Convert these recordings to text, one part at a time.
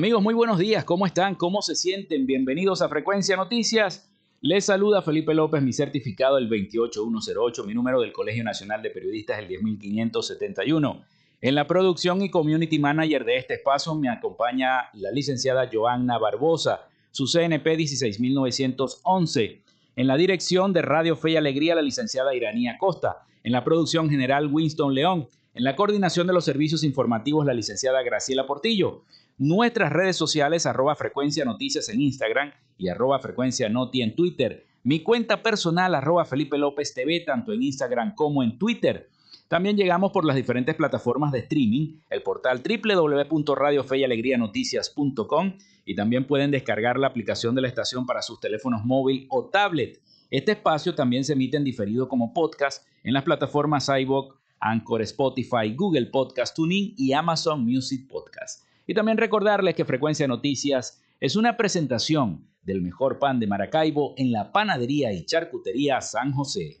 Amigos, muy buenos días. ¿Cómo están? ¿Cómo se sienten? Bienvenidos a Frecuencia Noticias. Les saluda Felipe López, mi certificado el 28108, mi número del Colegio Nacional de Periodistas el 10571. En la producción y community manager de este espacio me acompaña la licenciada Joanna Barbosa, su CNP 16911. En la dirección de Radio Fe y Alegría, la licenciada Iranía Costa. En la producción general, Winston León. En la coordinación de los servicios informativos, la licenciada Graciela Portillo nuestras redes sociales arroba frecuencia noticias en Instagram y arroba frecuencia noti en Twitter. Mi cuenta personal arroba Felipe López TV tanto en Instagram como en Twitter. También llegamos por las diferentes plataformas de streaming, el portal www.radiofeyalegrianoticias.com y también pueden descargar la aplicación de la estación para sus teléfonos móvil o tablet. Este espacio también se emite en diferido como podcast en las plataformas iVoox, Anchor, Spotify, Google Podcast Tuning y Amazon Music Podcast. Y también recordarles que Frecuencia Noticias es una presentación del mejor pan de Maracaibo en la panadería y charcutería San José.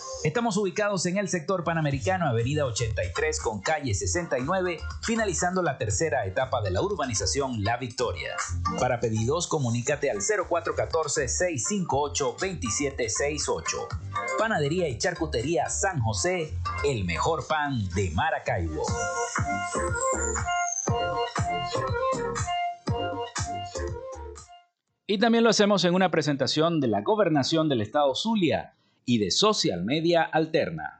Estamos ubicados en el sector panamericano, avenida 83 con calle 69, finalizando la tercera etapa de la urbanización La Victoria. Para pedidos, comunícate al 0414-658-2768. Panadería y Charcutería San José, el mejor pan de Maracaibo. Y también lo hacemos en una presentación de la Gobernación del Estado Zulia y de Social Media Alterna.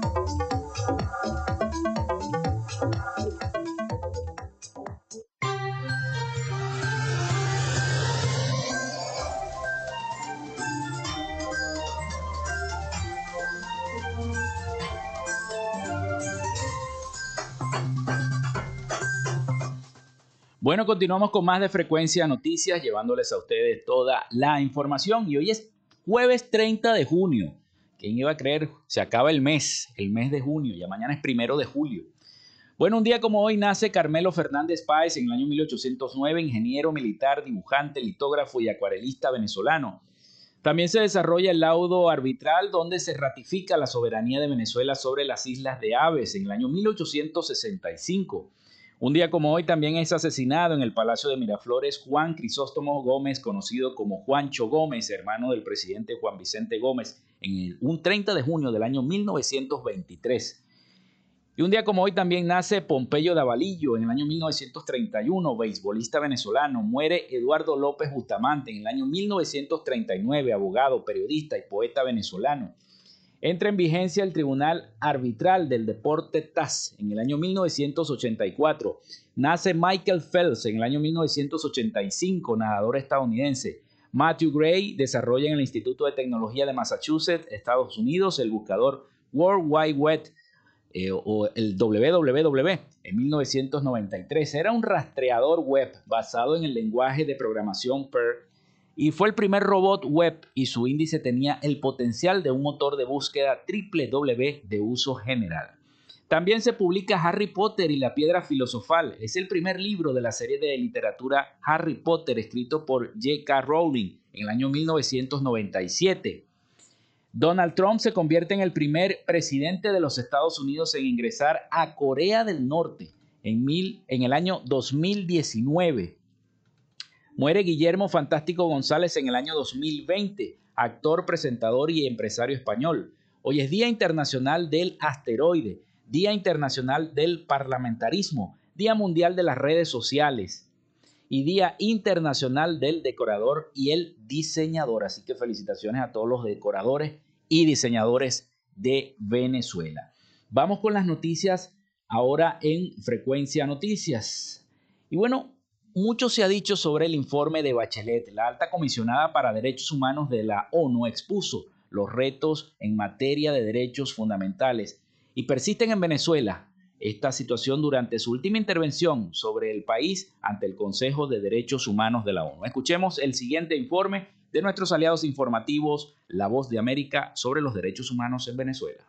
Bueno, continuamos con más de Frecuencia Noticias, llevándoles a ustedes toda la información. Y hoy es jueves 30 de junio. ¿Quién iba a creer? Se acaba el mes, el mes de junio, ya mañana es primero de julio. Bueno, un día como hoy nace Carmelo Fernández Páez en el año 1809, ingeniero militar, dibujante, litógrafo y acuarelista venezolano. También se desarrolla el laudo arbitral donde se ratifica la soberanía de Venezuela sobre las Islas de Aves en el año 1865. Un día como hoy también es asesinado en el Palacio de Miraflores Juan Crisóstomo Gómez, conocido como Juancho Gómez, hermano del presidente Juan Vicente Gómez, en un 30 de junio del año 1923. Y un día como hoy también nace Pompeyo Davalillo en el año 1931, beisbolista venezolano. Muere Eduardo López Bustamante en el año 1939, abogado, periodista y poeta venezolano. Entra en vigencia el Tribunal Arbitral del Deporte TAS en el año 1984. Nace Michael Phelps en el año 1985, nadador estadounidense. Matthew Gray desarrolla en el Instituto de Tecnología de Massachusetts, Estados Unidos, el buscador World Wide Web eh, o el www en 1993. Era un rastreador web basado en el lenguaje de programación Perl y fue el primer robot web y su índice tenía el potencial de un motor de búsqueda triple W de uso general. También se publica Harry Potter y la piedra filosofal. Es el primer libro de la serie de literatura Harry Potter escrito por J.K. Rowling en el año 1997. Donald Trump se convierte en el primer presidente de los Estados Unidos en ingresar a Corea del Norte en, el año 2019. Muere Guillermo Fantástico González en el año 2020, actor, presentador y empresario español. Hoy es Día Internacional del Asteroide, Día Internacional del Parlamentarismo, Día Mundial de las Redes Sociales y Día Internacional del Decorador y el Diseñador. Así que felicitaciones a todos los decoradores y diseñadores de Venezuela. Vamos con las noticias ahora en Frecuencia Noticias. Y bueno, mucho se ha dicho sobre el informe de Bachelet. La alta comisionada para derechos humanos de la ONU expuso los retos en materia de derechos fundamentales y persisten en Venezuela esta situación durante su última intervención sobre el país ante el Consejo de Derechos Humanos de la ONU. Escuchemos el siguiente informe de nuestros aliados informativos, La Voz de América, sobre los derechos humanos en Venezuela.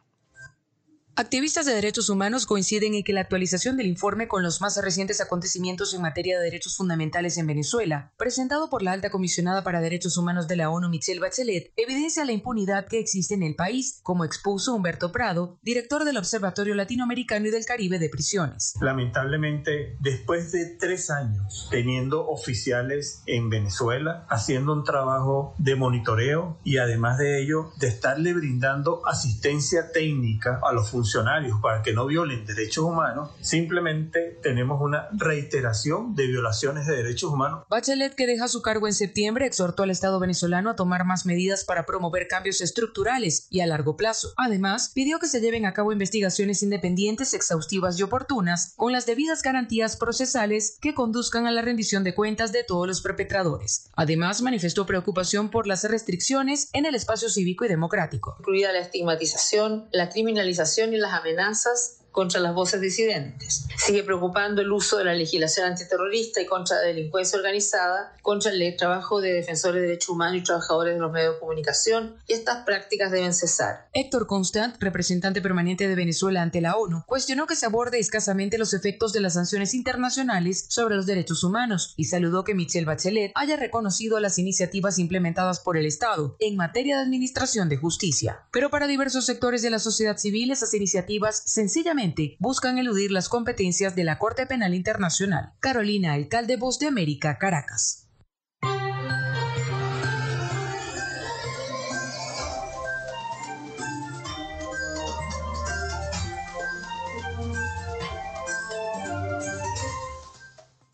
Activistas de derechos humanos coinciden en que la actualización del informe con los más recientes acontecimientos en materia de derechos fundamentales en Venezuela, presentado por la alta comisionada para derechos humanos de la ONU Michelle Bachelet, evidencia la impunidad que existe en el país, como expuso Humberto Prado, director del Observatorio Latinoamericano y del Caribe de Prisiones. Lamentablemente, después de tres años teniendo oficiales en Venezuela haciendo un trabajo de monitoreo y además de ello de estarle brindando asistencia técnica a los funcionarios para que no violen derechos humanos, simplemente tenemos una reiteración de violaciones de derechos humanos. Bachelet, que deja su cargo en septiembre, exhortó al Estado venezolano a tomar más medidas para promover cambios estructurales y a largo plazo. Además, pidió que se lleven a cabo investigaciones independientes, exhaustivas y oportunas, con las debidas garantías procesales que conduzcan a la rendición de cuentas de todos los perpetradores. Además, manifestó preocupación por las restricciones en el espacio cívico y democrático. Incluida la estigmatización, la criminalización y las amenazas contra las voces disidentes. Sigue preocupando el uso de la legislación antiterrorista y contra la delincuencia organizada, contra el trabajo de defensores de derechos humanos y trabajadores de los medios de comunicación, y estas prácticas deben cesar. Héctor Constant, representante permanente de Venezuela ante la ONU, cuestionó que se aborde escasamente los efectos de las sanciones internacionales sobre los derechos humanos y saludó que Michelle Bachelet haya reconocido las iniciativas implementadas por el Estado en materia de administración de justicia. Pero para diversos sectores de la sociedad civil, esas iniciativas sencillamente buscan eludir las competencias de la Corte Penal Internacional. Carolina, alcalde Voz de América, Caracas.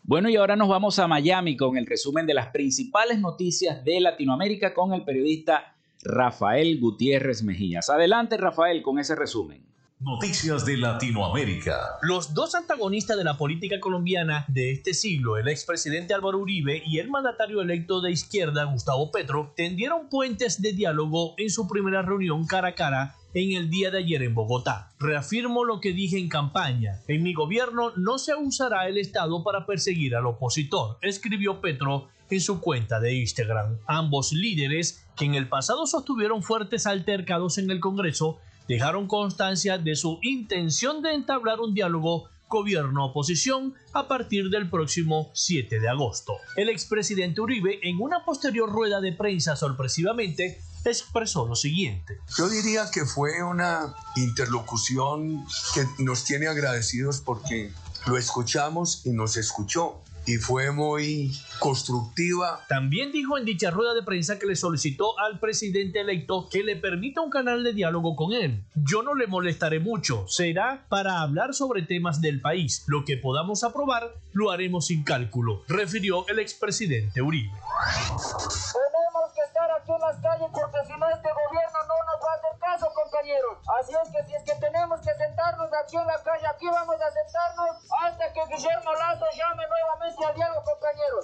Bueno, y ahora nos vamos a Miami con el resumen de las principales noticias de Latinoamérica con el periodista Rafael Gutiérrez Mejías. Adelante, Rafael, con ese resumen. Noticias de Latinoamérica. Los dos antagonistas de la política colombiana de este siglo, el expresidente Álvaro Uribe y el mandatario electo de izquierda, Gustavo Petro, tendieron puentes de diálogo en su primera reunión cara a cara en el día de ayer en Bogotá. Reafirmo lo que dije en campaña. En mi gobierno no se usará el Estado para perseguir al opositor, escribió Petro en su cuenta de Instagram. Ambos líderes, que en el pasado sostuvieron fuertes altercados en el Congreso, dejaron constancia de su intención de entablar un diálogo gobierno-oposición a partir del próximo 7 de agosto. El expresidente Uribe, en una posterior rueda de prensa sorpresivamente, expresó lo siguiente. Yo diría que fue una interlocución que nos tiene agradecidos porque lo escuchamos y nos escuchó y fue muy constructiva. También dijo en dicha rueda de prensa que le solicitó al presidente electo que le permita un canal de diálogo con él. Yo no le molestaré mucho, será para hablar sobre temas del país. Lo que podamos aprobar lo haremos sin cálculo, refirió el expresidente Uribe. Tenemos que estar aquí en las calles porque si no este gobierno no nos va a hacer caso, compañeros. Así es que si es que tenemos que sentarnos aquí en la calle, aquí vamos a sentarnos hasta que Guillermo Lazo llame nuevamente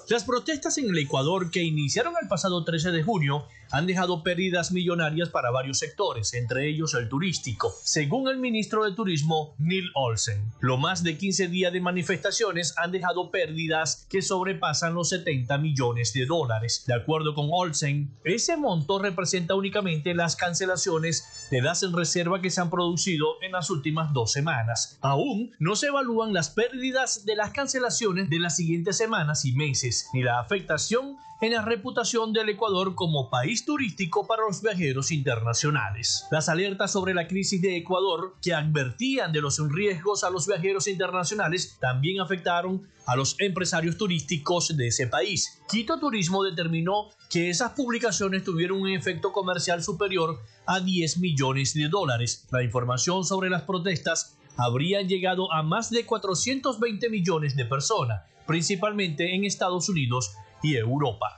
Las protestas en el Ecuador que iniciaron el pasado 13 de junio han dejado pérdidas millonarias para varios sectores, entre ellos el turístico, según el ministro de Turismo Neil Olsen. Lo más de 15 días de manifestaciones han dejado pérdidas que sobrepasan los 70 millones de dólares. De acuerdo con Olsen, ese monto representa únicamente las cancelaciones de las en reserva que se han producido en las últimas dos semanas. Aún no se evalúan las pérdidas de las cancelaciones de las siguientes semanas y meses, ni la afectación en la reputación del Ecuador como país turístico para los viajeros internacionales. Las alertas sobre la crisis de Ecuador, que advertían de los riesgos a los viajeros internacionales, también afectaron a los empresarios turísticos de ese país. Quito Turismo determinó que esas publicaciones tuvieron un efecto comercial superior a 10 millones de dólares. La información sobre las protestas habría llegado a más de 420 millones de personas, principalmente en Estados Unidos y Europa.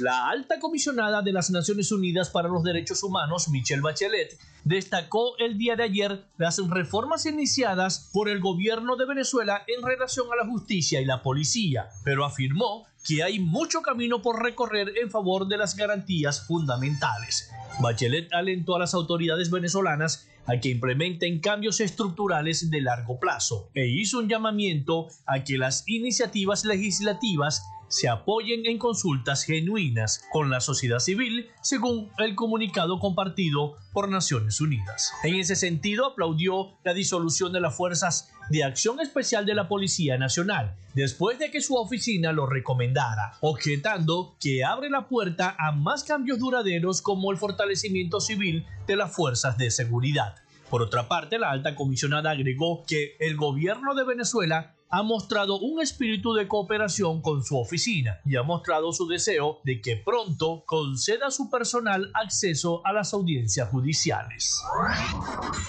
La alta comisionada de las Naciones Unidas para los Derechos Humanos, Michelle Bachelet, destacó el día de ayer las reformas iniciadas por el gobierno de Venezuela en relación a la justicia y la policía, pero afirmó que hay mucho camino por recorrer en favor de las garantías fundamentales. Bachelet alentó a las autoridades venezolanas a que implementen cambios estructurales de largo plazo e hizo un llamamiento a que las iniciativas legislativas se apoyen en consultas genuinas con la sociedad civil, según el comunicado compartido por Naciones Unidas. En ese sentido, aplaudió la disolución de las Fuerzas de Acción Especial de la Policía Nacional, después de que su oficina lo recomendara, objetando que abre la puerta a más cambios duraderos como el fortalecimiento civil de las fuerzas de seguridad. Por otra parte, la alta comisionada agregó que el gobierno de Venezuela ha mostrado un espíritu de cooperación con su oficina y ha mostrado su deseo de que pronto conceda a su personal acceso a las audiencias judiciales.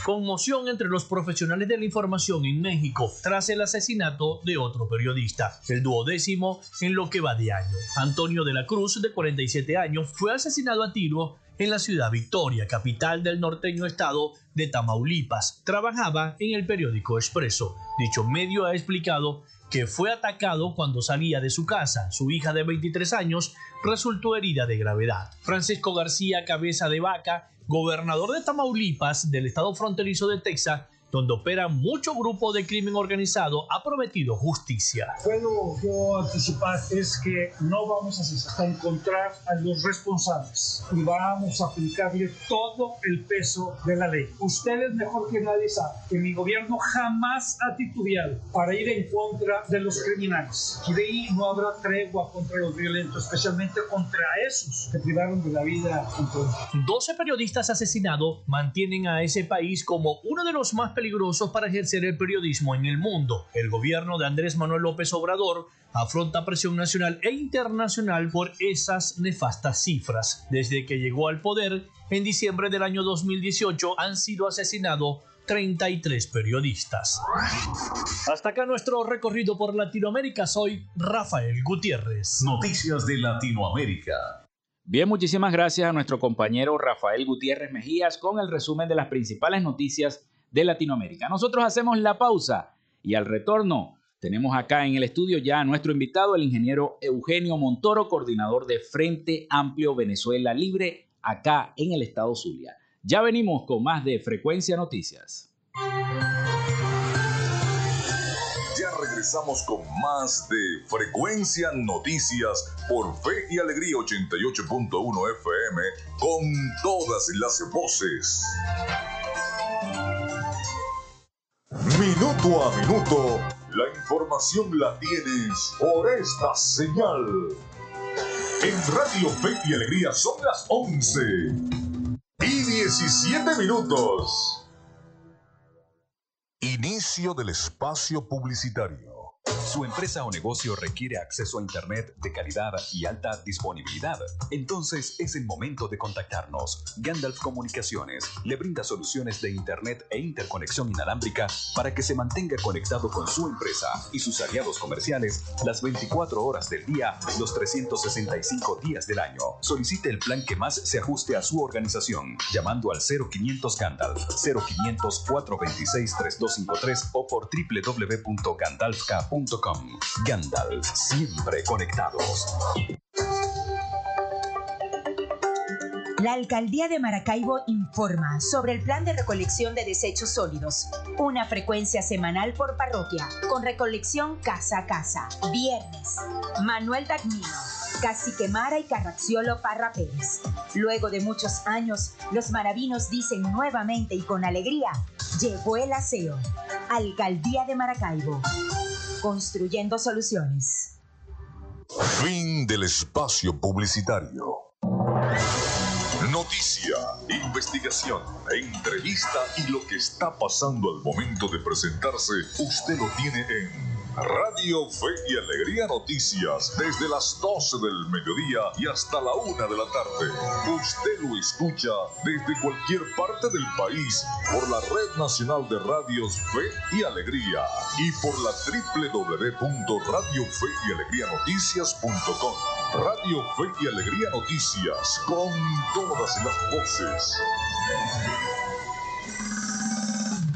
Conmoción entre los profesionales de la información en México tras el asesinato de otro periodista, el duodécimo en lo que va de año. Antonio de la Cruz, de 47 años, fue asesinado a tiro en la ciudad Victoria, capital del norteño estado de Tamaulipas. Trabajaba en el periódico Expreso. Dicho medio ha explicado que fue atacado cuando salía de su casa. Su hija de 23 años resultó herida de gravedad. Francisco García Cabeza de Vaca, gobernador de Tamaulipas del estado fronterizo de Texas, donde opera mucho grupo de crimen organizado, ha prometido justicia. Puedo yo anticipar es que no vamos a encontrar a los responsables y vamos a aplicarle todo el peso de la ley. Ustedes mejor que nadie saben que mi gobierno jamás ha titubeado para ir en contra de los criminales. Y de ahí no habrá tregua contra los violentos, especialmente contra esos que privaron de la vida. 12 periodistas asesinados mantienen a ese país como uno de los más peligrosos peligrosos para ejercer el periodismo en el mundo. El gobierno de Andrés Manuel López Obrador afronta presión nacional e internacional por esas nefastas cifras. Desde que llegó al poder, en diciembre del año 2018 han sido asesinados 33 periodistas. Hasta acá nuestro recorrido por Latinoamérica. Soy Rafael Gutiérrez. Noticias de Latinoamérica. Bien, muchísimas gracias a nuestro compañero Rafael Gutiérrez Mejías con el resumen de las principales noticias de Latinoamérica. Nosotros hacemos la pausa y al retorno tenemos acá en el estudio ya a nuestro invitado, el ingeniero Eugenio Montoro, coordinador de Frente Amplio Venezuela Libre, acá en el estado Zulia. Ya venimos con más de Frecuencia Noticias. Ya regresamos con más de Frecuencia Noticias por Fe y Alegría 88.1 FM con todas las voces. Minuto a minuto, la información la tienes por esta señal. En Radio Fe y Alegría son las 11 y 17 minutos. Inicio del espacio publicitario. Su empresa o negocio requiere acceso a Internet de calidad y alta disponibilidad. Entonces es el momento de contactarnos. Gandalf Comunicaciones le brinda soluciones de Internet e interconexión inalámbrica para que se mantenga conectado con su empresa y sus aliados comerciales las 24 horas del día, los 365 días del año. Solicite el plan que más se ajuste a su organización llamando al 0500 Gandalf 0500 426 3253 o por www.gandalfk.com Gandalf, siempre conectados. La Alcaldía de Maracaibo informa sobre el plan de recolección de desechos sólidos. Una frecuencia semanal por parroquia, con recolección casa a casa. Viernes. Manuel Dagnino, Cacique Mara y Carraxiolo Parra Pérez. Luego de muchos años, los maravinos dicen nuevamente y con alegría, llegó el aseo. Alcaldía de Maracaibo. Construyendo soluciones. Fin del espacio publicitario. Noticia, investigación, entrevista y lo que está pasando al momento de presentarse, usted lo tiene en Radio Fe y Alegría Noticias, desde las 12 del mediodía y hasta la 1 de la tarde. Usted lo escucha desde cualquier parte del país por la Red Nacional de Radios Fe y Alegría y por la www.radiofeyalegrianoticias.com. Radio Fe y Alegría Noticias, con todas las voces.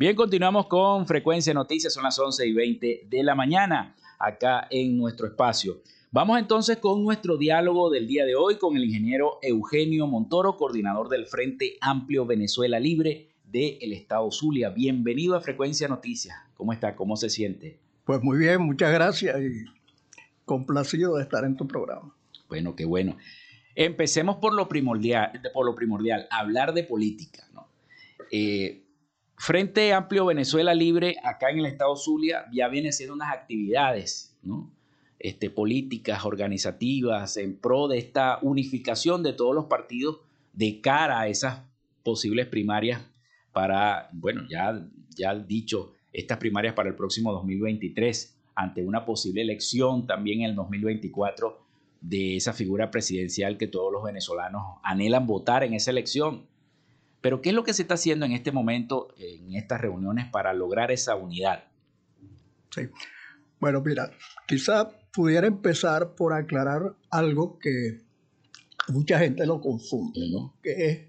Bien, continuamos con Frecuencia Noticias, son las 11 y 20 de la mañana, acá en nuestro espacio. Vamos entonces con nuestro diálogo del día de hoy con el ingeniero Eugenio Montoro, coordinador del Frente Amplio Venezuela Libre del Estado Zulia. Bienvenido a Frecuencia Noticias. ¿Cómo está? ¿Cómo se siente? Pues muy bien, muchas gracias y complacido de estar en tu programa. Bueno, qué bueno. Empecemos por lo primordial, por lo primordial hablar de política. ¿no? Eh, Frente Amplio Venezuela Libre, acá en el estado Zulia, ya viene siendo unas actividades ¿no? este, políticas, organizativas, en pro de esta unificación de todos los partidos de cara a esas posibles primarias para, bueno, ya, ya dicho, estas primarias para el próximo 2023, ante una posible elección también en el 2024 de esa figura presidencial que todos los venezolanos anhelan votar en esa elección. Pero ¿qué es lo que se está haciendo en este momento, en estas reuniones, para lograr esa unidad? Sí. Bueno, mira, quizá pudiera empezar por aclarar algo que mucha gente lo confunde, ¿no? Que es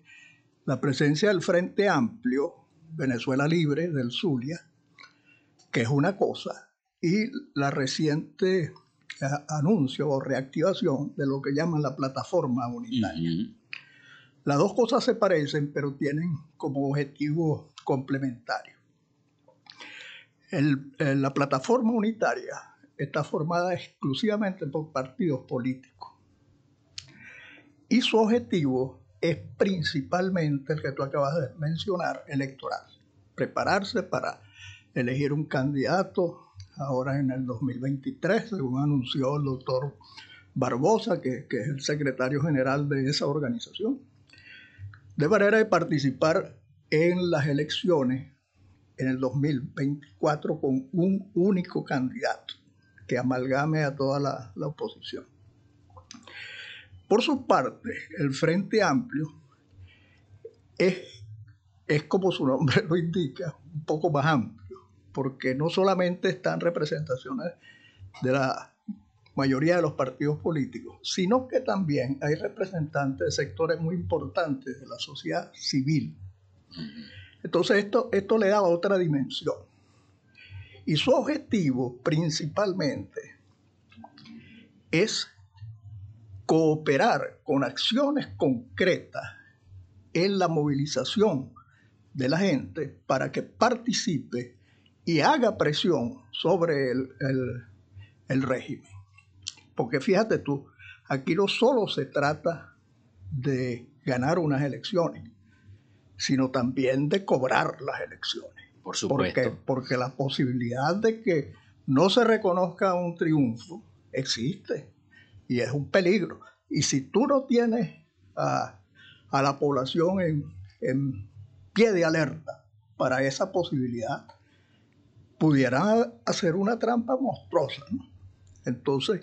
la presencia del Frente Amplio, Venezuela Libre, del Zulia, que es una cosa, y la reciente eh, anuncio o reactivación de lo que llaman la plataforma unitaria. Las dos cosas se parecen, pero tienen como objetivo complementario. la plataforma unitaria está formada exclusivamente por partidos políticos. Y su objetivo es principalmente el que tú acabas de mencionar, electoral. Prepararse para elegir un candidato ahora en el 2023, según anunció el doctor Barbosa, que, que es el secretario general de esa organización de manera de participar en las elecciones en el 2024 con un único candidato que amalgame a toda la, oposición. Por su parte, el Frente Amplio es, es, como su nombre lo indica, un poco más amplio, porque no solamente están representaciones de la mayoría de los partidos políticos, sino que también hay representantes de sectores muy importantes de la sociedad civil. Entonces esto, esto le da otra dimensión. Y su objetivo principalmente es cooperar con acciones concretas en la movilización de la gente para que participe y haga presión sobre el, el régimen. Porque fíjate tú, aquí no solo se trata de ganar unas elecciones, sino también de cobrar las elecciones. Por supuesto. Porque, porque la posibilidad de que no se reconozca un triunfo existe y es un peligro. Y si tú no tienes a, la población en, en, pie de alerta para esa posibilidad, pudieran hacer una trampa monstruosa. Entonces,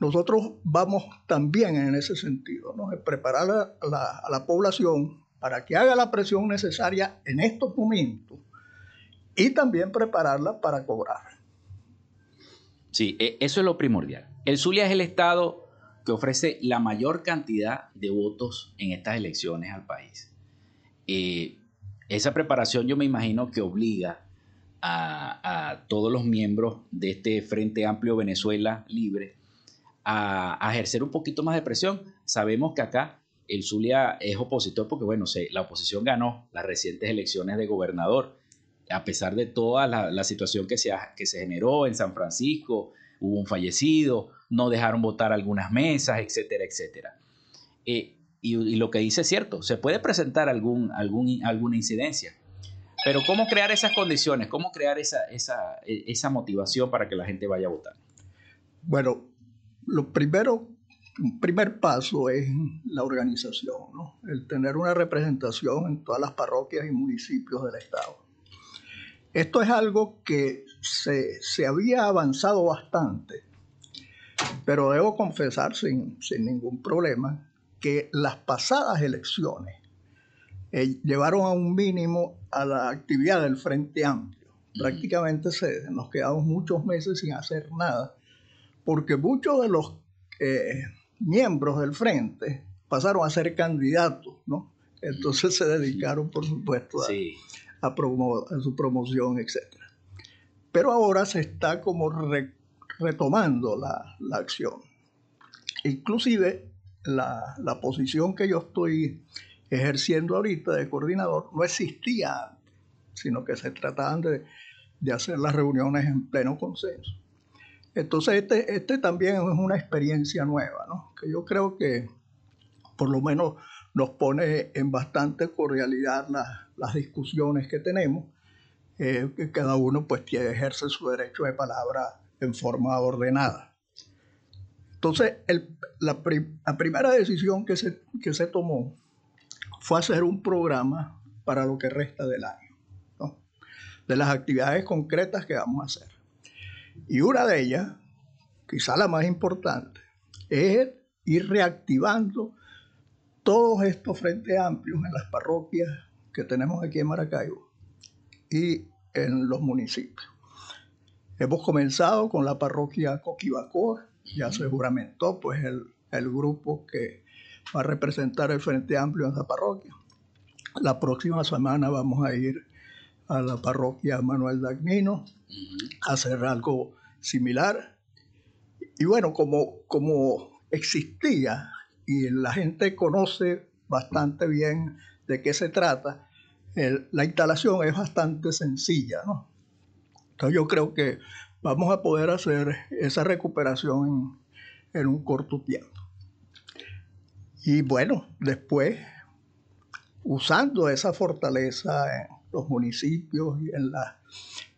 nosotros vamos también en ese sentido, ¿no? preparar a la, población para que haga la presión necesaria en estos momentos y también prepararla para cobrar. Sí, e, eso es lo primordial. El Zulia es el estado que ofrece la mayor cantidad de votos en estas elecciones al país. Eh, esa preparación yo me imagino que obliga a, a, todos los miembros de este Frente Amplio Venezuela Libre a, ejercer un poquito más de presión. Sabemos que acá el Zulia es opositor porque, bueno, la oposición ganó las recientes elecciones de gobernador, a pesar de toda la, situación que se, que se generó en San Francisco, hubo un fallecido, no dejaron votar algunas mesas, etcétera, etcétera. Eh, y, lo que dice es cierto, se puede presentar algún, algún, alguna incidencia, pero ¿cómo crear esas condiciones? ¿Cómo crear esa, esa, esa motivación para que la gente vaya a votar? Bueno, lo primero, un primer paso es la organización, el tener una representación en todas las parroquias y municipios del Estado. Esto es algo que se, había avanzado bastante, pero debo confesar sin, ningún problema que las pasadas elecciones eh, llevaron a un mínimo a la actividad del Frente Amplio. Prácticamente se, nos quedamos muchos meses sin hacer nada porque muchos de los eh, miembros del frente pasaron a ser candidatos, ¿no? Entonces se dedicaron, por supuesto, a, su promoción, etc. Pero ahora se está como retomando la, acción. Inclusive la, posición que yo estoy ejerciendo ahorita de coordinador no existía antes, sino que se trataban de hacer las reuniones en pleno consenso. Entonces, este, este también es una experiencia nueva, que yo creo que por lo menos nos pone en bastante cordialidad las discusiones que tenemos, eh, que cada uno pues ejerce su derecho de palabra en forma ordenada. Entonces, la, primera decisión que se, que se tomó fue hacer un programa para lo que resta del año, de las actividades concretas que vamos a hacer. Y una de ellas, quizá la más importante, es ir reactivando todos estos frentes amplios en las parroquias que tenemos aquí en Maracaibo y en los municipios. Hemos comenzado con la parroquia Coquibacoa, ya se juramentó pues el, el grupo que va a representar el Frente Amplio en esa parroquia. La próxima semana vamos a ir a la parroquia Manuel Dagnino a hacer algo similar. Y bueno, como, como existía y la gente conoce bastante bien de qué se trata, la instalación es bastante sencilla, ¿no? Entonces yo creo que vamos a poder hacer esa recuperación en, en un corto tiempo. Y bueno, después, usando esa fortaleza en los municipios y en,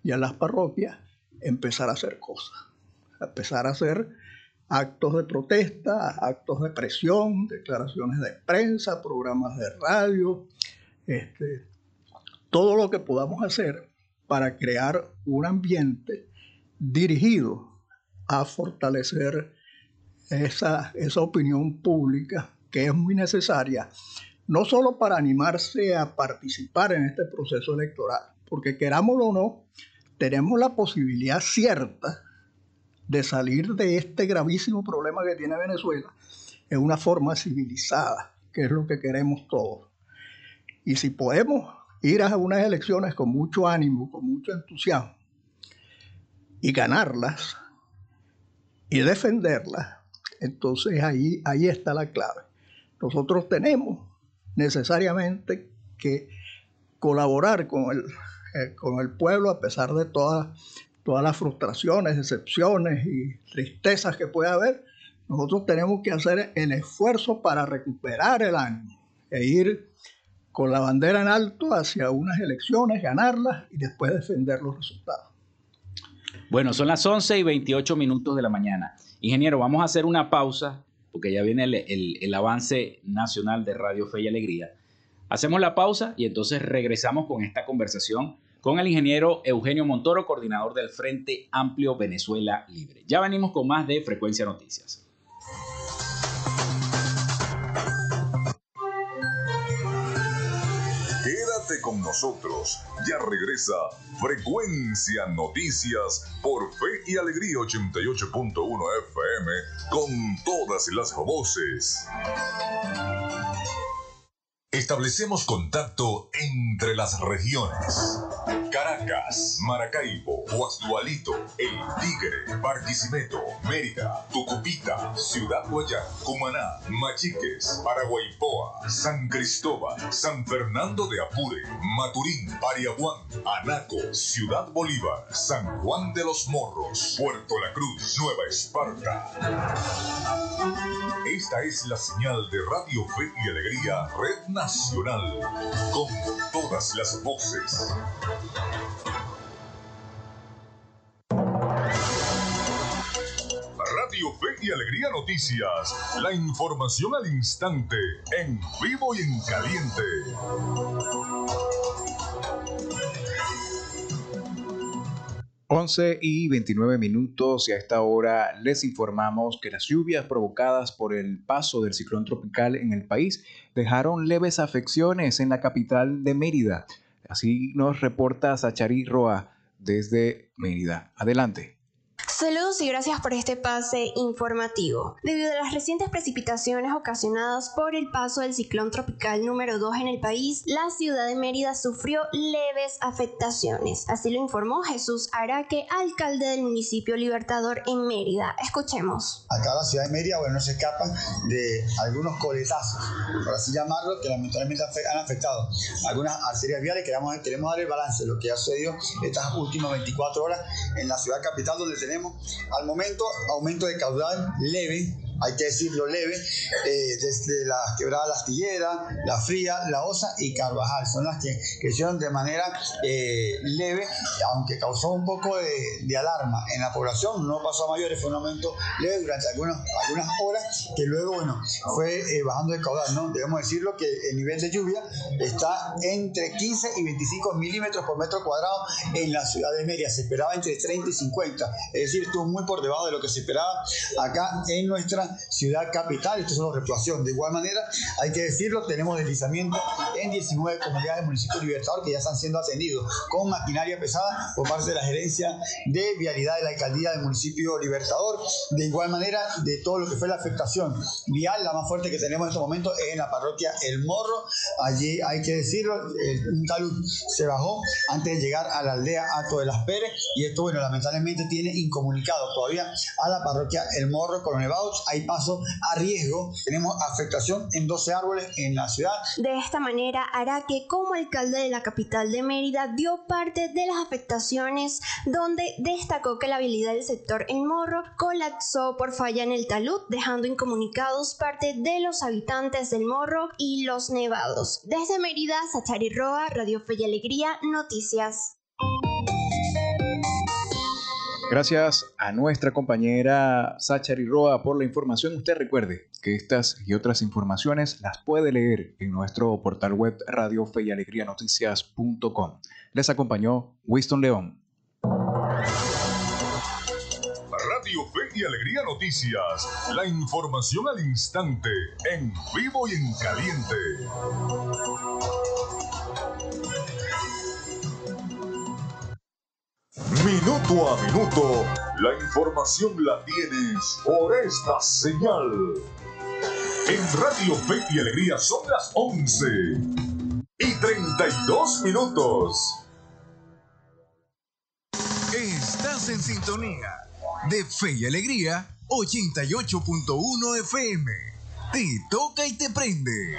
y las parroquias, empezar a hacer cosas, empezar a hacer actos de protesta, actos de presión, declaraciones de prensa, programas de radio, este, todo lo que podamos hacer para crear un ambiente dirigido a fortalecer esa, esa opinión pública que es muy necesaria, no solo para animarse a participar en este proceso electoral, porque querámoslo o no, tenemos la posibilidad cierta de salir de este gravísimo problema que tiene Venezuela en una forma civilizada, que es lo que queremos todos. Y si podemos ir a unas elecciones con mucho ánimo, con mucho entusiasmo, y ganarlas y defenderlas, entonces ahí, ahí está la clave. Nosotros tenemos necesariamente que colaborar con el, eh, con el pueblo a pesar de todas, todas las frustraciones, decepciones y tristezas que pueda haber. Nosotros tenemos que hacer el esfuerzo para recuperar el ánimo e ir con la bandera en alto hacia unas elecciones, ganarlas y después defender los resultados. Bueno, son las 11 y 28 minutos de la mañana. Ingeniero, vamos a hacer una pausa porque ya viene el, avance nacional de Radio Fe y Alegría. Hacemos la pausa y entonces regresamos con esta conversación con el ingeniero Eugenio Montoro, coordinador del Frente Amplio Venezuela Libre. Ya venimos con más de Frecuencia Noticias. Con nosotros. Ya regresa Frecuencia Noticias por Fe y Alegría 88.1 FM con todas las voces. Establecemos contacto entre las regiones. Caracas, Maracaibo, Guasdualito, El Tigre, Barquisimeto, Mérida, Tucupita, Ciudad Guayán, Cumaná, Machiques, Paraguaypoa, San Cristóbal, San Fernando de Apure, Maturín, Pariaguán, Anaco, Ciudad Bolívar, San Juan de los Morros, Puerto La Cruz, Nueva Esparta. Esta es la señal de Radio Fe y Alegría Red Nacional, con todas las voces. Radio Fe y Alegría Noticias. La información al instante, en vivo y en caliente. 11 y 29 minutos y a esta hora les informamos que las lluvias provocadas por el paso del ciclón tropical en el país dejaron leves afecciones en la capital de Mérida. Así nos reporta Sachari Roa desde Mérida. Adelante. Saludos y gracias por este pase informativo. Debido a las recientes precipitaciones ocasionadas por el paso del ciclón tropical número 2 en el país, la ciudad de Mérida sufrió leves afectaciones. Así lo informó Jesús Araque, alcalde del municipio Libertador en Mérida. Escuchemos. Acá la ciudad de Mérida, bueno, no se escapan de algunos coletazos, por así llamarlo, que lamentablemente han afectado algunas arterias viales. Queremos, queremos dar el balance de lo que ha sucedido estas últimas 24 horas en la ciudad capital, donde tenemos al momento, aumento de caudal leve hay que decirlo leve, eh, desde la quebrada La Astillera, La Fría, La Osa y Carvajal. Son las que crecieron de manera eh, leve, aunque causó un poco de, alarma en la población. No pasó a mayores, fue un aumento leve durante algunas, algunas horas, que luego, bueno, fue eh, bajando de caudal. ¿no? Debemos decirlo que el nivel de lluvia está entre 15 y 25 milímetros por metro cuadrado en la ciudad de Mérida. Se esperaba entre 30 y 50, es decir, estuvo muy por debajo de lo que se esperaba acá en nuestra ciudad capital. Esto es una reactuación. De igual manera, hay que decirlo, tenemos deslizamiento en 19 comunidades del municipio Libertador que ya están siendo atendidos con maquinaria pesada por parte de la gerencia de vialidad de la alcaldía del municipio Libertador. De igual manera, de todo lo que fue la afectación vial, la más fuerte que tenemos en estos momentos es en la parroquia El Morro. Allí hay que decirlo, un talud se bajó antes de llegar a la aldea Ato de las Pérez y esto, bueno, lamentablemente tiene incomunicado todavía a la parroquia El Morro con Nevados. Hay paso a riesgo. Tenemos afectación en 12 árboles en la ciudad. De esta manera hará que como alcalde de la capital de Mérida dio parte de las afectaciones donde destacó que la habilidad del sector El Morro colapsó por falla en el talud dejando incomunicados parte de los habitantes del Morro y los Nevados. Desde Mérida, Sachari Roa, Radio Fe y Alegría, Noticias. Gracias a nuestra compañera Sachari Roa por la información. Usted recuerde que estas y otras informaciones las puede leer en nuestro portal web radio fe y alegría noticias.com. Les acompañó Winston León. Radio Fe y Alegría Noticias. La información al instante, en vivo y en caliente. Minuto a minuto, la información la tienes por esta señal. En Radio Fe y Alegría son las 11 y 32 minutos. Es Estás en sintonía de Fe y Alegría 88.1 FM. Te toca y te prende.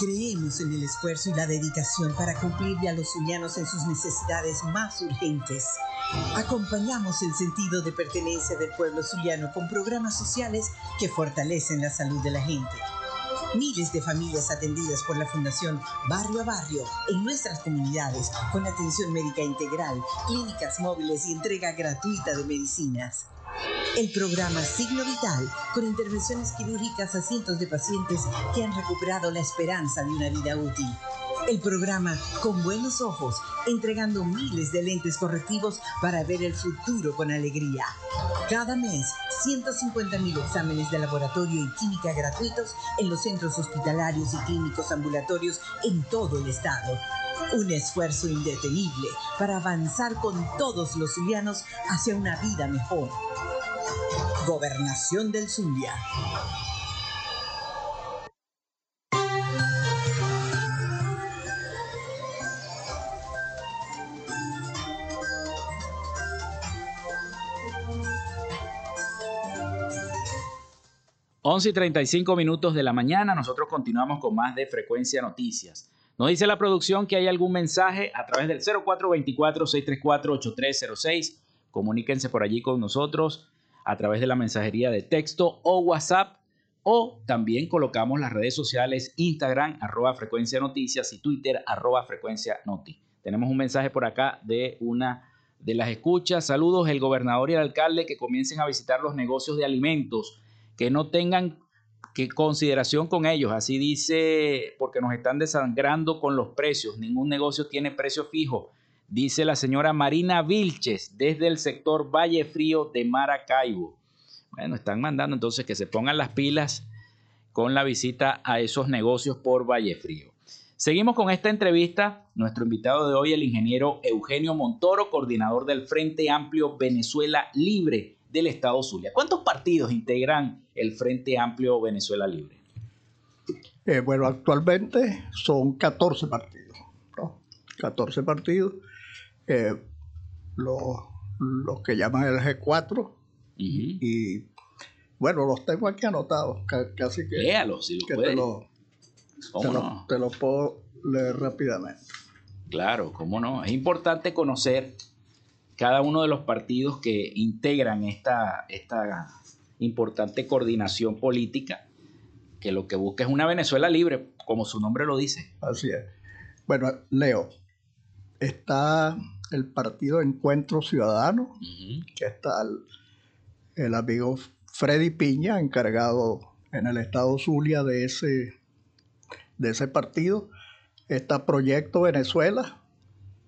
Creemos en el esfuerzo y la dedicación para cumplirle a los zulianos en sus necesidades más urgentes. Acompañamos el sentido de pertenencia del pueblo zuliano con programas sociales que fortalecen la salud de la gente. Miles de familias atendidas por la Fundación Barrio a Barrio en nuestras comunidades con atención médica integral, clínicas móviles y entrega gratuita de medicinas. El programa Signo Vital, con intervenciones quirúrgicas a cientos de pacientes que han recuperado la esperanza de una vida útil. El programa Con Buenos Ojos, entregando miles de lentes correctivos para ver el futuro con alegría. Cada mes, 150.000 exámenes de laboratorio y química gratuitos en los centros hospitalarios y clínicos ambulatorios en todo el estado. Un esfuerzo indetenible para avanzar con todos los zulianos hacia una vida mejor. Gobernación del Zulia. Once y 35 minutos de la mañana, nosotros continuamos con más de Frecuencia Noticias. Nos dice la producción que hay algún mensaje a través del 0424-634-8306. Comuníquense por allí con nosotros a través de la mensajería de texto o WhatsApp. O también colocamos las redes sociales Instagram, arroba frecuencia noticias y Twitter, arroba frecuencia noti. Tenemos un mensaje por acá de una de las escuchas. Saludos, el gobernador y el alcalde que comiencen a visitar los negocios de alimentos, que no tengan ¿Qué consideración con ellos? Así dice, porque nos están desangrando con los precios. Ningún negocio tiene precio fijo. Dice la señora Marina Vilches desde el sector Valle Frío de Maracaibo. Bueno, están mandando entonces que se pongan las pilas con la visita a esos negocios por Valle Frío. Seguimos con esta entrevista. Nuestro invitado de hoy, el ingeniero Eugenio Montoro, coordinador del Frente Amplio Venezuela Libre del Estado Zulia. ¿Cuántos partidos integran el Frente Amplio Venezuela Libre? Eh, bueno, actualmente son 14 partidos. 14 partidos. Eh, los, que llaman el G4. Y bueno, los tengo aquí anotados. Casi que, Léalos si que te, lo, te, lo, puedo leer rápidamente. Claro, cómo no. Es importante conocer cada uno de los partidos que integran esta, esta importante coordinación política, que lo que busca es una Venezuela libre, como su nombre lo dice. Así es. Bueno, Leo, está el partido Encuentro Ciudadano, que está el, amigo Freddy Piña, encargado en el estado Zulia de ese, de ese partido. Está Proyecto Venezuela,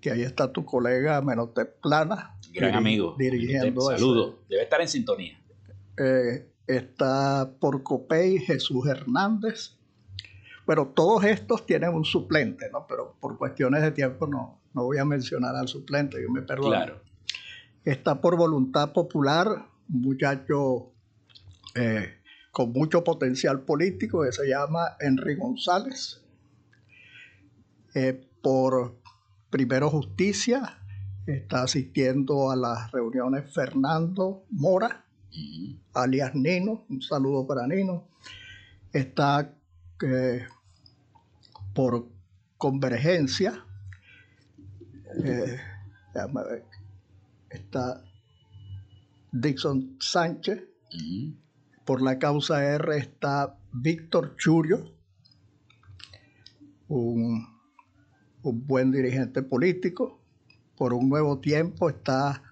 que ahí está tu colega Menotep Plana. Gran amigo. Dirigiendo. Saludo. Debe estar en sintonía. Eh, está Porcopey Jesús Hernández. Bueno, todos estos tienen un suplente, ¿no? Pero por cuestiones de tiempo no, no voy a mencionar al suplente, yo me perdono. Claro. Está por voluntad popular, un muchacho eh, con mucho potencial político que se llama Henry González. Eh, por Primero Justicia está asistiendo a las reuniones Fernando Mora, alias Nino, un saludo para Nino. Está eh, por Convergencia, eh, está Dixon Sánchez, por la causa R está Víctor Churio, un, buen dirigente político. Por un nuevo tiempo está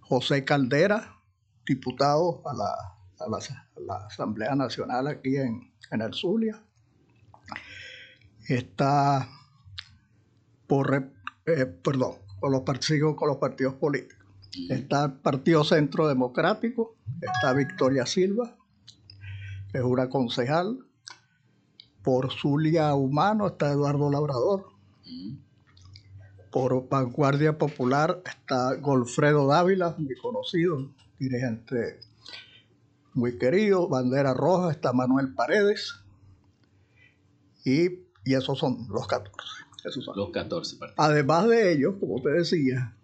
José Caldera, diputado a la, Asamblea Nacional aquí en, el Zulia. Está por, eh, perdón, con los, con los partidos políticos. Está el Partido Centro Democrático, está Victoria Silva, es una concejal. Por Zulia Humano está Eduardo Labrador. Por Vanguardia Popular está Golfredo Dávila, muy conocido, dirigente muy querido. Bandera Roja está Manuel Paredes. Y, esos son los 14. Esos son. Los 14 partidos. Además de ellos, como te decía,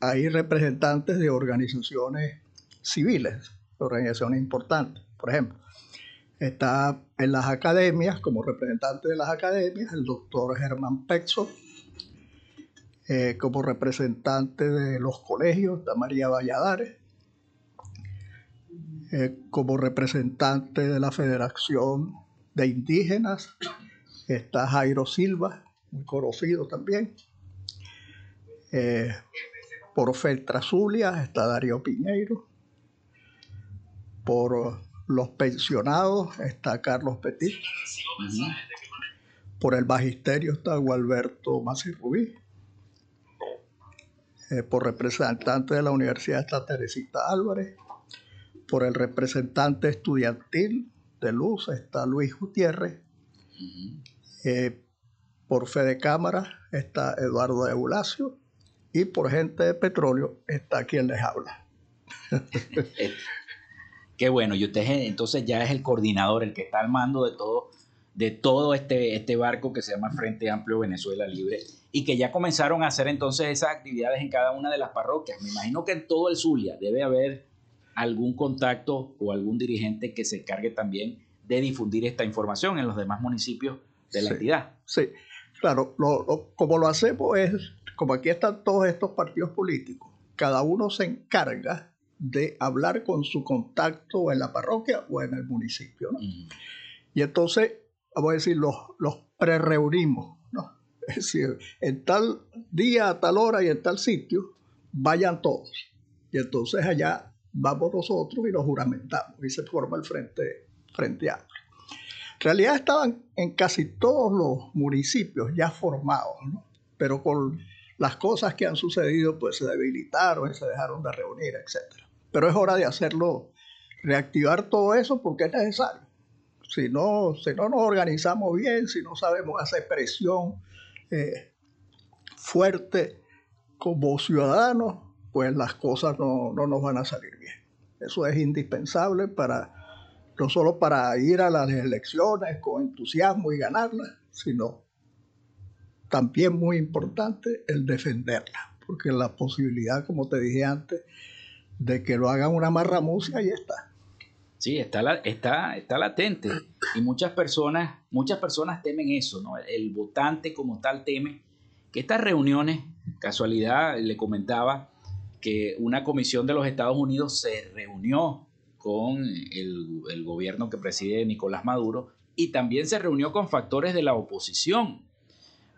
hay representantes de organizaciones civiles, organizaciones importantes. Por ejemplo, está en las academias, como representante de las academias, el doctor Germán Pexo. Eh, como representante de los colegios está María Valladares. Eh, como representante de la Federación de Indígenas está Jairo Silva, muy conocido también. Eh, por Feltra Zulia está Darío Piñeiro. Por los pensionados está Carlos Petit. Por el magisterio está Gualberto Masi Rubí. Eh, por representante de la universidad está Teresita Álvarez. Por el representante estudiantil de Luz está Luis Gutiérrez. Eh, por Fede Cámara está Eduardo Eulacio. Y por gente de petróleo está quien les habla. Qué bueno, y usted entonces ya es el coordinador, el que está al mando de todo, de todo este, este barco que se llama Frente Amplio Venezuela Libre y que ya comenzaron a hacer entonces esas actividades en cada una de las parroquias. Me imagino que en todo el Zulia debe haber algún contacto o algún dirigente que se encargue también de difundir esta información en los demás municipios de la entidad. Sí, claro, como lo hacemos es, como aquí están todos estos partidos políticos, cada uno se encarga de hablar con su contacto en la parroquia o en el municipio. Y entonces, vamos a decir, los, los pre-reunimos. ¿no? Es decir, en tal día, a tal hora y en tal sitio, vayan todos. Y entonces allá vamos nosotros y nos juramentamos y se forma el Frente, frente Amplio. En realidad estaban en casi todos los municipios ya formados, ¿no? pero con las cosas que han sucedido, pues se debilitaron y se dejaron de reunir, etc. Pero es hora de hacerlo, reactivar todo eso porque es necesario. Si no, si no nos organizamos bien, si no sabemos hacer presión eh, fuerte como ciudadanos, pues las cosas no, no nos van a salir bien. Eso es indispensable para no solo para ir a las elecciones con entusiasmo y ganarlas, sino también muy importante el defenderla, porque la posibilidad, como te dije antes, de que lo hagan una marramucia, ahí está. Sí, está, está, está latente. Y muchas personas, muchas personas temen eso, ¿no? El votante como tal teme que estas reuniones, casualidad, le comentaba que una comisión de los Estados Unidos se reunió con el, el gobierno que preside Nicolás Maduro y también se reunió con factores de la oposición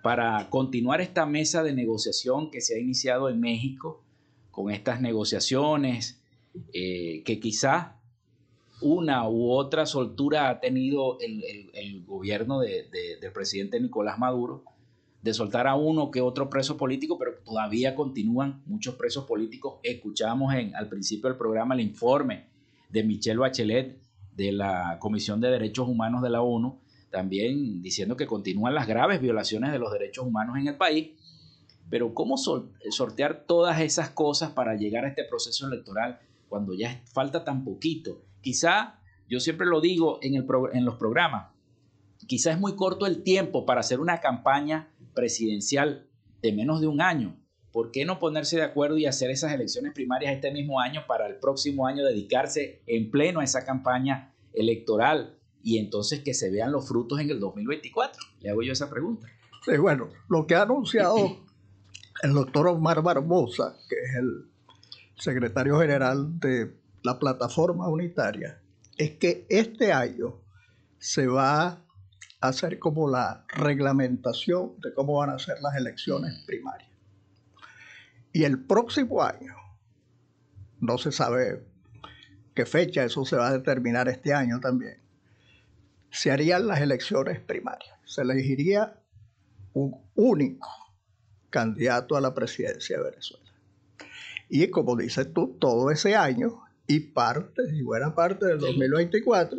para continuar esta mesa de negociación que se ha iniciado en México con estas negociaciones, eh, que quizá una u otra soltura ha tenido el, gobierno del presidente Nicolás Maduro, de soltar a uno que otro preso político, pero todavía continúan muchos presos políticos. Escuchamos en, al principio del programa el informe de Michelle Bachelet de la Comisión de Derechos Humanos de la ONU, también diciendo que continúan las graves violaciones de los derechos humanos en el país pero ¿cómo sortear todas esas cosas para llegar a este proceso electoral cuando ya falta tan poquito? Quizá, yo siempre lo digo en, el en los programas, quizá es muy corto el tiempo para hacer una campaña presidencial de menos de un año. ¿Por qué no ponerse de acuerdo y hacer esas elecciones primarias este mismo año para el próximo año dedicarse en pleno a esa campaña electoral y entonces que se vean los frutos en el 2024? Le hago yo esa pregunta. Sí, bueno, lo que ha anunciado el doctor Omar Barbosa, que es el secretario general de la plataforma unitaria, es que este año se va a hacer como la reglamentación de cómo van a ser las elecciones primarias. Y el próximo año, no se sabe qué fecha, eso se va a determinar este año también, se harían las elecciones primarias. Se elegiría un único candidato a la presidencia de Venezuela. Y como dices tú, todo ese año y parte, y buena parte del 2024,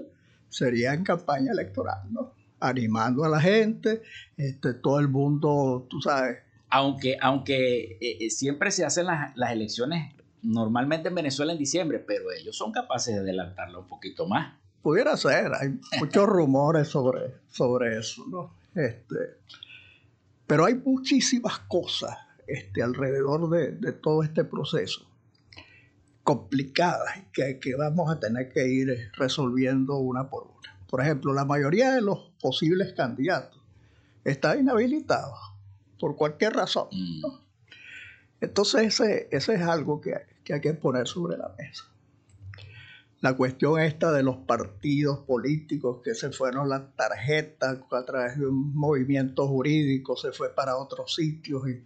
sería en campaña electoral, ¿no? Animando a la gente, este, todo el mundo, tú sabes. Aunque, aunque eh, eh, siempre se hacen las, las elecciones normalmente en Venezuela en diciembre, pero ellos son capaces de adelantarlo un poquito más. Pudiera ser, hay muchos rumores sobre, sobre eso, ¿no? Este, pero hay muchísimas cosas este, alrededor de, de todo este proceso complicadas que, que vamos a tener que ir resolviendo una por una. Por ejemplo, la mayoría de los posibles candidatos está inhabilitados por cualquier razón. ¿no? Entonces ese, ese es algo que, que hay que poner sobre la mesa. La cuestión esta de los partidos políticos que se fueron las tarjetas a través de un movimiento jurídico, se fue para otros sitios y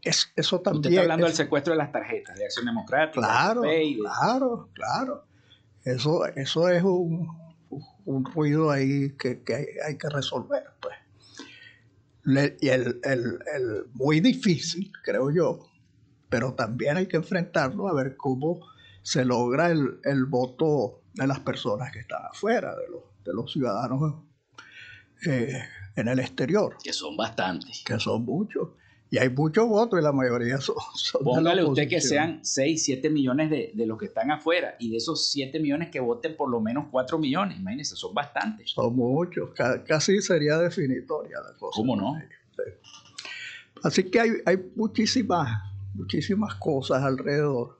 es, eso también... Usted está hablando del secuestro de las tarjetas de Acción Democrática. Claro, de... claro, claro. Eso, eso es un, un ruido ahí que, que hay, hay, que resolver. Pues. Le, y el, el, el muy difícil, creo yo, pero también hay que enfrentarlo a ver cómo se logra el, el voto de las personas que están afuera, de los, de los ciudadanos eh, en el exterior. Que son bastantes. Que son muchos. Y hay muchos votos y la mayoría son... son Póngale usted que sean 6, 7 millones de, de, los que están afuera y de esos 7 millones que voten por lo menos 4 millones. Imagínense, son bastantes. Son muchos. Casi sería definitoria la cosa. ¿Cómo no? Sí. Así que hay, hay muchísimas, muchísimas cosas alrededor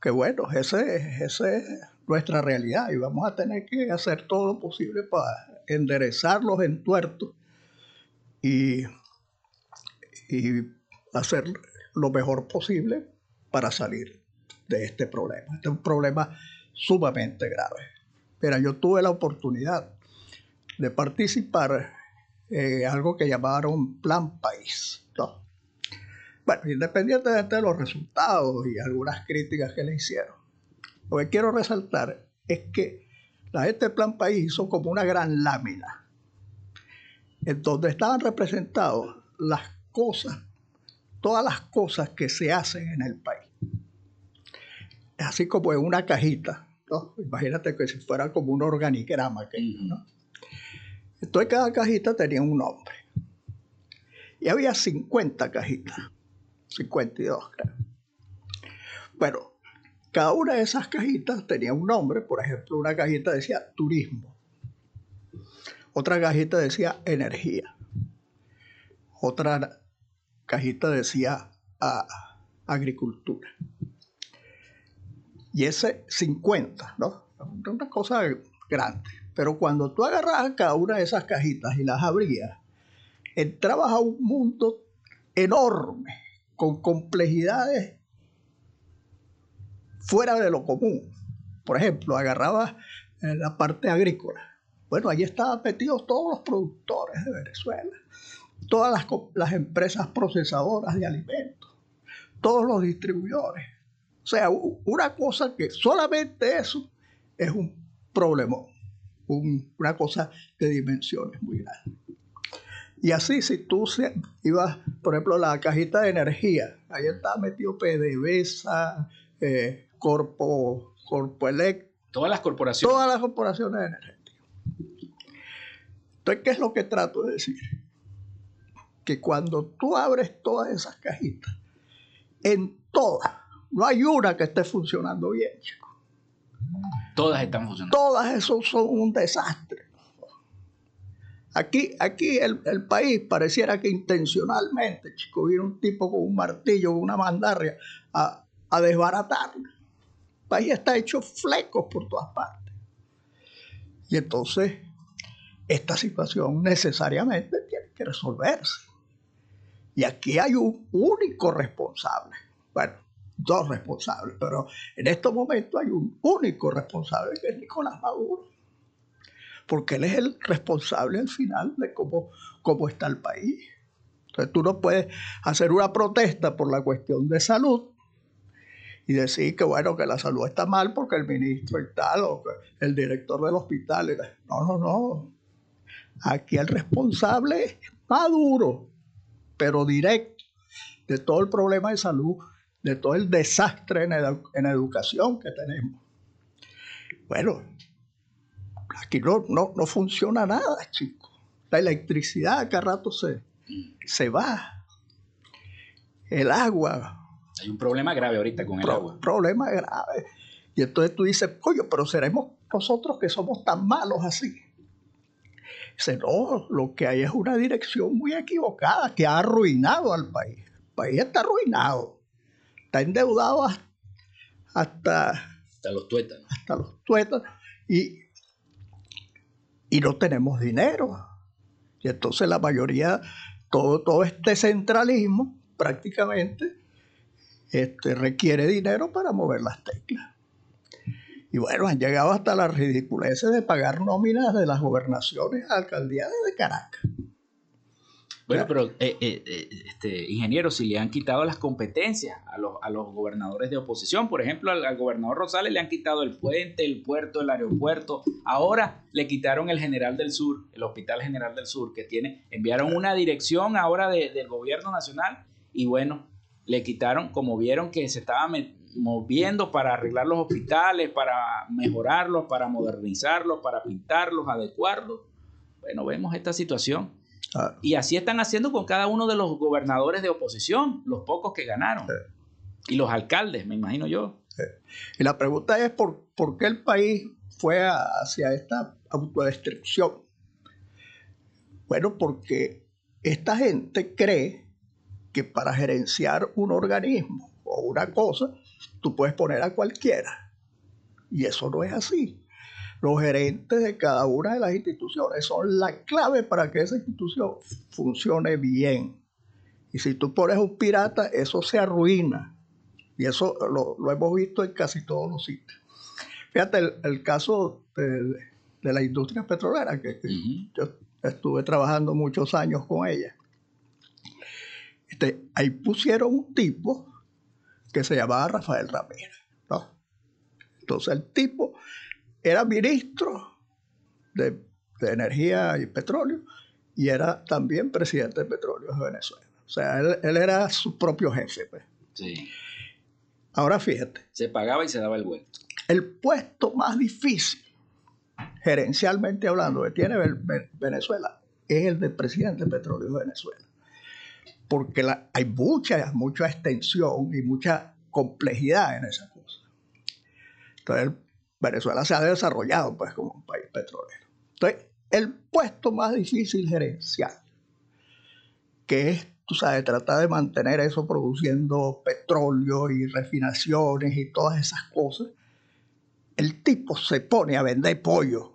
que, bueno, ese es nuestra realidad y vamos a tener que hacer todo lo posible para enderezar los entuertos y, hacer lo mejor posible para salir de este problema. Este es un problema sumamente grave. Mira, yo tuve la oportunidad de participar en algo que llamaron Plan País. Bueno, independientemente de los resultados y algunas críticas que le hicieron, lo que quiero resaltar es que la gente de Plan País hizo como una gran lámina, en donde estaban representadas las cosas, todas las cosas que se hacen en el país. Así como en una cajita, ¿no? Imagínate que si fuera como un organigrama. Que, ¿no? Entonces cada cajita tenía un nombre. Y había 50 cajitas. 52, creo. Bueno, cada una de esas cajitas tenía un nombre. Por ejemplo, una cajita decía turismo. Otra cajita decía energía. Otra cajita decía ah, agricultura. Y ese 50, ¿no? Una cosa grande. Pero cuando tú agarras cada una de esas cajitas y las abrías, entrabas a un mundo enorme, con complejidades fuera de lo común. Por ejemplo, agarrabas la parte agrícola. Bueno, ahí estaban metidos todos los productores de Venezuela, todas las, empresas procesadoras de alimentos, todos los distribuidores. O sea, una cosa que solamente eso es un problema, un, una cosa de dimensiones muy grandes. Y así, si tú ibas, por ejemplo, la cajita de energía, ahí está metido PDVSA, eh, Corpo, Corpo Elect, Todas las corporaciones. Todas las corporaciones energéticas. Entonces, ¿qué es lo que trato de decir? Que cuando tú abres todas esas cajitas, en todas, no hay una que esté funcionando bien, chico. Todas están funcionando. Todas esos son un desastre. Aquí, aquí el, país pareciera que intencionalmente, chico, viene un tipo con un martillo, con una mandarria a, a desbaratar. El país está hecho flecos por todas partes. Y entonces, esta situación necesariamente tiene que resolverse. Y aquí hay un único responsable. Bueno, dos responsables, pero en estos momentos hay un único responsable que es Nicolás Maduro. Porque él es el responsable al final de cómo, cómo está el país. Entonces tú no puedes hacer una protesta por la cuestión de salud y decir que bueno, que la salud está mal porque el ministro y tal, o el director del hospital. No, no, no. Aquí el responsable es Maduro, pero directo, de todo el problema de salud de todo el desastre en, educación que tenemos. Bueno, aquí no, no, funciona nada, chicos. La electricidad acá rato se, se va. El agua. Hay un problema grave ahorita con el agua. Problema grave. Y entonces tú dices, oye, pero seremos nosotros que somos tan malos así. Dice, no, lo que hay es una dirección muy equivocada que ha arruinado al país. El país está arruinado está endeudado hasta, hasta los tuétanos. Hasta los tuétanos. Y, y no tenemos dinero. Y entonces la mayoría, todo, todo este centralismo prácticamente este, requiere dinero para mover las teclas. Y bueno, han llegado hasta las ridiculeces de pagar nóminas de las gobernaciones alcaldías de Caracas. Bueno, pero eh, eh, eh, este, ingeniero, si le han quitado las competencias a los, a los gobernadores de oposición, por ejemplo, al, gobernador Rosales le han quitado el puente, el puerto, el aeropuerto, ahora le quitaron el General del Sur, el Hospital General del Sur, que tiene, enviaron una dirección ahora del gobierno nacional y bueno, le quitaron, como vieron que se estaba moviendo para arreglar los hospitales, para mejorarlos, para modernizarlos, para pintarlos, adecuarlos. Bueno, vemos esta situación y así están haciendo con cada uno de los gobernadores de oposición, los pocos que ganaron. Y los alcaldes, me imagino yo. Y la pregunta es, ¿por, ¿por qué el país fue hacia esta autodestrucción? Bueno, porque esta gente cree que para gerenciar un organismo o una cosa, tú puedes poner a cualquiera. Y eso no es así los gerentes de cada una de las instituciones son la clave para que esa institución funcione bien. Y si tú pones un pirata, eso se arruina. Y eso lo, hemos visto en casi todos los sitios. Fíjate el, caso de, la industria petrolera, que, yo estuve trabajando muchos años con ella. Este, ahí pusieron un tipo que se llamaba Rafael Ramírez. Entonces el tipo era ministro de, Energía y Petróleo y era también presidente de Petróleo de Venezuela. O sea, él, era su propio jefe. Pues. Sí. Ahora fíjate. Se pagaba y se daba el vuelto. El puesto más difícil, gerencialmente hablando, que tiene Venezuela es el de presidente de Petróleo de Venezuela. Porque hay mucha, mucha extensión y mucha complejidad en esa cosa. Entonces, Venezuela se ha desarrollado pues como un país petrolero. Entonces, el puesto más difícil gerencial, que es, tú sabes, tratar de mantener eso produciendo petróleo y refinaciones y todas esas cosas, el tipo se pone a vender pollo.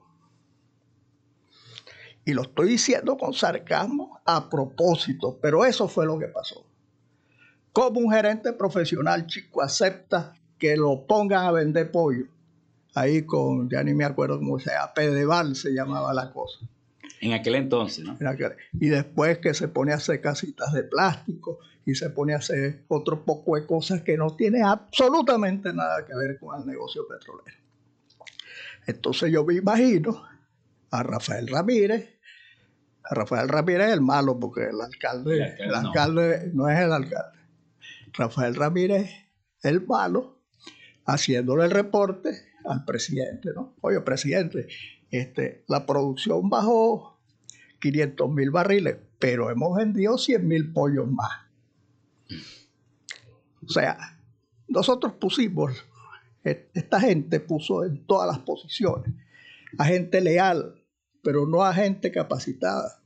Y lo estoy diciendo con sarcasmo a propósito, pero eso fue lo que pasó. ¿Cómo un gerente profesional chico acepta que lo pongan a vender pollo? Ahí con, ya ni me acuerdo cómo se llama, Pedeval se llamaba la cosa. En aquel entonces, ¿no? y después que se pone a hacer casitas de plástico y se pone a hacer otro poco de cosas que no tiene absolutamente nada que ver con el negocio petrolero. Entonces yo me imagino a Rafael Ramírez, a Rafael Ramírez es el malo porque el alcalde, el alcalde, no. no es el alcalde. Rafael Ramírez el malo haciéndole el reporte al presidente, ¿no? Oye, presidente, este, la producción bajó 500 mil barriles, pero hemos vendido 100 mil pollos más. O sea, nosotros pusimos, esta gente puso en todas las posiciones a gente leal pero no a gente capacitada.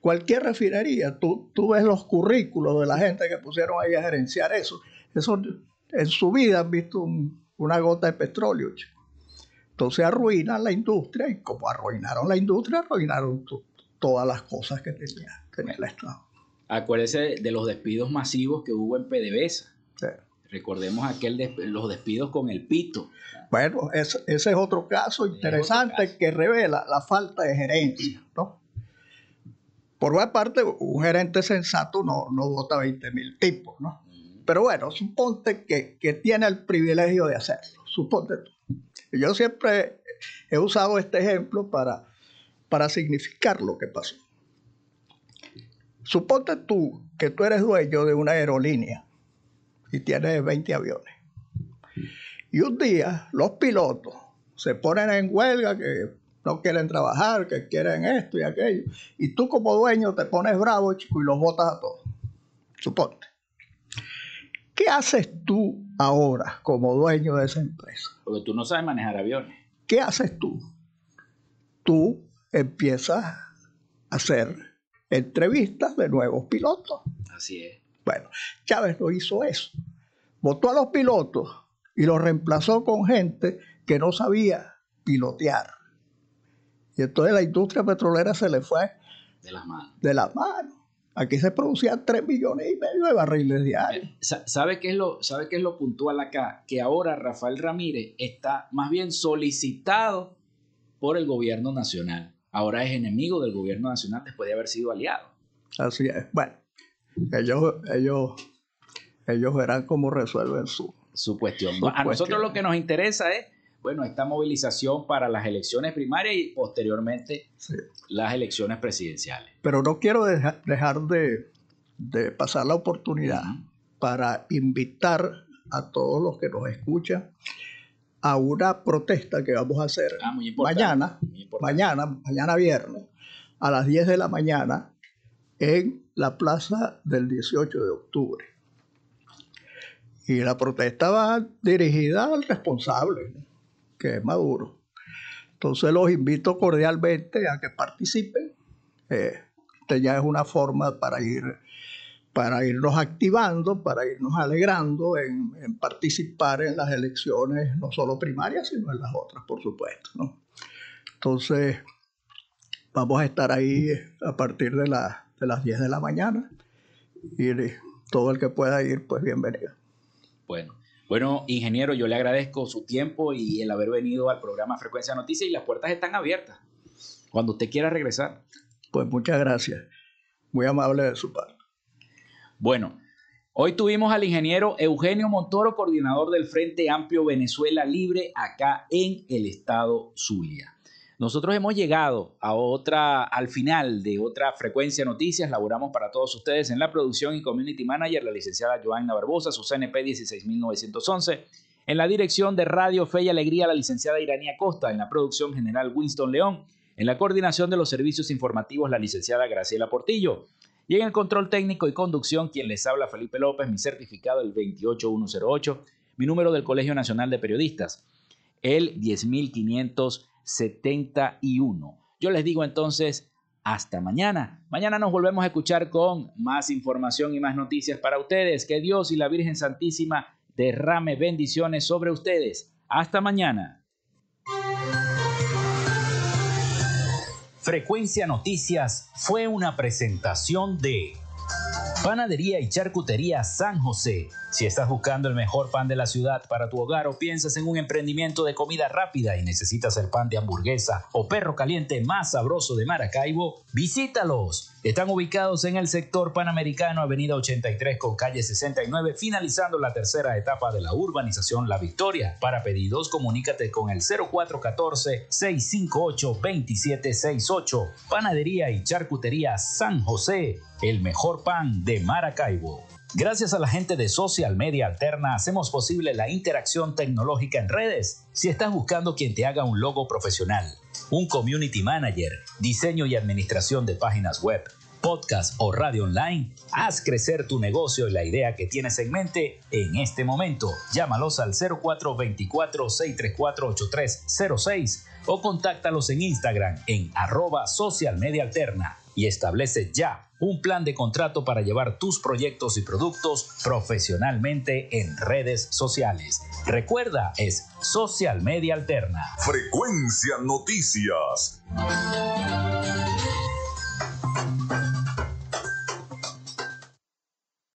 Cualquier refinería, tú, tú ves los currículos de la gente que pusieron ahí a gerenciar eso. Eso en su vida han visto una gota de petróleo. Entonces arruinan la industria y como arruinaron la industria, arruinaron todas las cosas que tenía, tenía el Estado. Acuérdese de los despidos masivos que hubo en PDVSA. Recordemos aquel los despidos con el pito. Bueno, ese es otro caso interesante que revela la falta de gerencia. ¿no? Por una parte, un gerente sensato no, no vota 20 mil tipos, ¿no? Pero bueno, suponte que, que, tiene el privilegio de hacerlo. Suponte tú. Yo siempre he usado este ejemplo para, para significar lo que pasó. Suponte tú que tú eres dueño de una aerolínea y tienes 20 aviones. Y un día los pilotos se ponen en huelga que no quieren trabajar, que quieren esto y aquello. Y tú como dueño te pones bravo, chico, y los botas a todos. Suponte. ¿Qué haces tú ahora como dueño de esa empresa? Porque tú no sabes manejar aviones. ¿Qué haces tú? Tú empiezas a hacer entrevistas de nuevos pilotos. Así es. Bueno, Chávez no hizo eso. Votó a los pilotos y los reemplazó con gente que no sabía pilotear. Y entonces la industria petrolera se le fue de las manos. De las manos. Aquí se producían 3 millones y medio de barriles diarios. Eh, ¿Sabe qué, es lo, ¿Sabe qué es lo puntual acá? Que ahora Rafael Ramírez está más bien solicitado por el gobierno nacional. Ahora es enemigo del gobierno nacional después de haber sido aliado. Así es. Bueno, ellos, ellos, ellos verán cómo resuelven su, su cuestión. a nosotros lo que nos interesa es bueno, esta movilización para las elecciones primarias y posteriormente las elecciones presidenciales. Pero no quiero dejar de, pasar la oportunidad para invitar a todos los que nos escuchan a una protesta que vamos a hacer ah, mañana, mañana, mañana viernes, a las 10 de la mañana en la plaza del 18 de octubre. Y la protesta va dirigida al responsable, que es Maduro. Entonces los invito cordialmente a que participen. Eh, ya es una forma para ir para irnos activando, para irnos alegrando en, participar en las elecciones, no solo primarias, sino en las otras, por supuesto. Entonces, vamos a estar ahí a partir de, de las 10 de la mañana y todo el que pueda ir, pues bienvenido. Bueno, bueno, ingeniero, yo le agradezco su tiempo y el haber venido al programa Frecuencia Noticias y las puertas están abiertas. Cuando usted quiera regresar. Pues muchas gracias. Muy amable de su parte. Bueno, hoy tuvimos al ingeniero Eugenio Montoro, coordinador del Frente Amplio Venezuela Libre, acá en el estado Zulia. Nosotros hemos llegado a otra, al final de otra frecuencia noticias. Laboramos para todos ustedes en la producción y community manager, la licenciada Joanna Barbosa, su CNP 16911. En la dirección de Radio Fe y Alegría, la licenciada Iranía Costa. En la producción general, Winston León. En la coordinación de los servicios informativos, la licenciada Graciela Portillo. Y en el control técnico y conducción, quien les habla, Felipe López, mi certificado el 28108, mi número del Colegio Nacional de Periodistas, el 10500. 71. Yo les digo entonces, hasta mañana. Mañana nos volvemos a escuchar con más información y más noticias para ustedes. Que Dios y la Virgen Santísima derrame bendiciones sobre ustedes. Hasta mañana. Frecuencia Noticias fue una presentación de Panadería y Charcutería San José si estás buscando el mejor pan de la ciudad para tu hogar o piensas en un emprendimiento de comida rápida y necesitas el pan de hamburguesa o perro caliente más sabroso de Maracaibo, visítalos. Están ubicados en el sector panamericano, Avenida 83 con calle 69, finalizando la tercera etapa de la urbanización La Victoria. Para pedidos, comunícate con el 0414-658-2768. Panadería y Charcutería San José, el mejor pan de Maracaibo. Gracias a la gente de Social Media Alterna hacemos posible la interacción tecnológica en redes. Si estás buscando quien te haga un logo profesional, un community manager, diseño y administración de páginas web, podcast o radio online, haz crecer tu negocio y la idea que tienes en mente en este momento. Llámalos al 0424 634 8306 o contáctalos en Instagram en arroba social media alterna y establece ya un plan de contrato para llevar tus proyectos y productos profesionalmente en redes sociales. Recuerda, es Social Media Alterna. Frecuencia Noticias.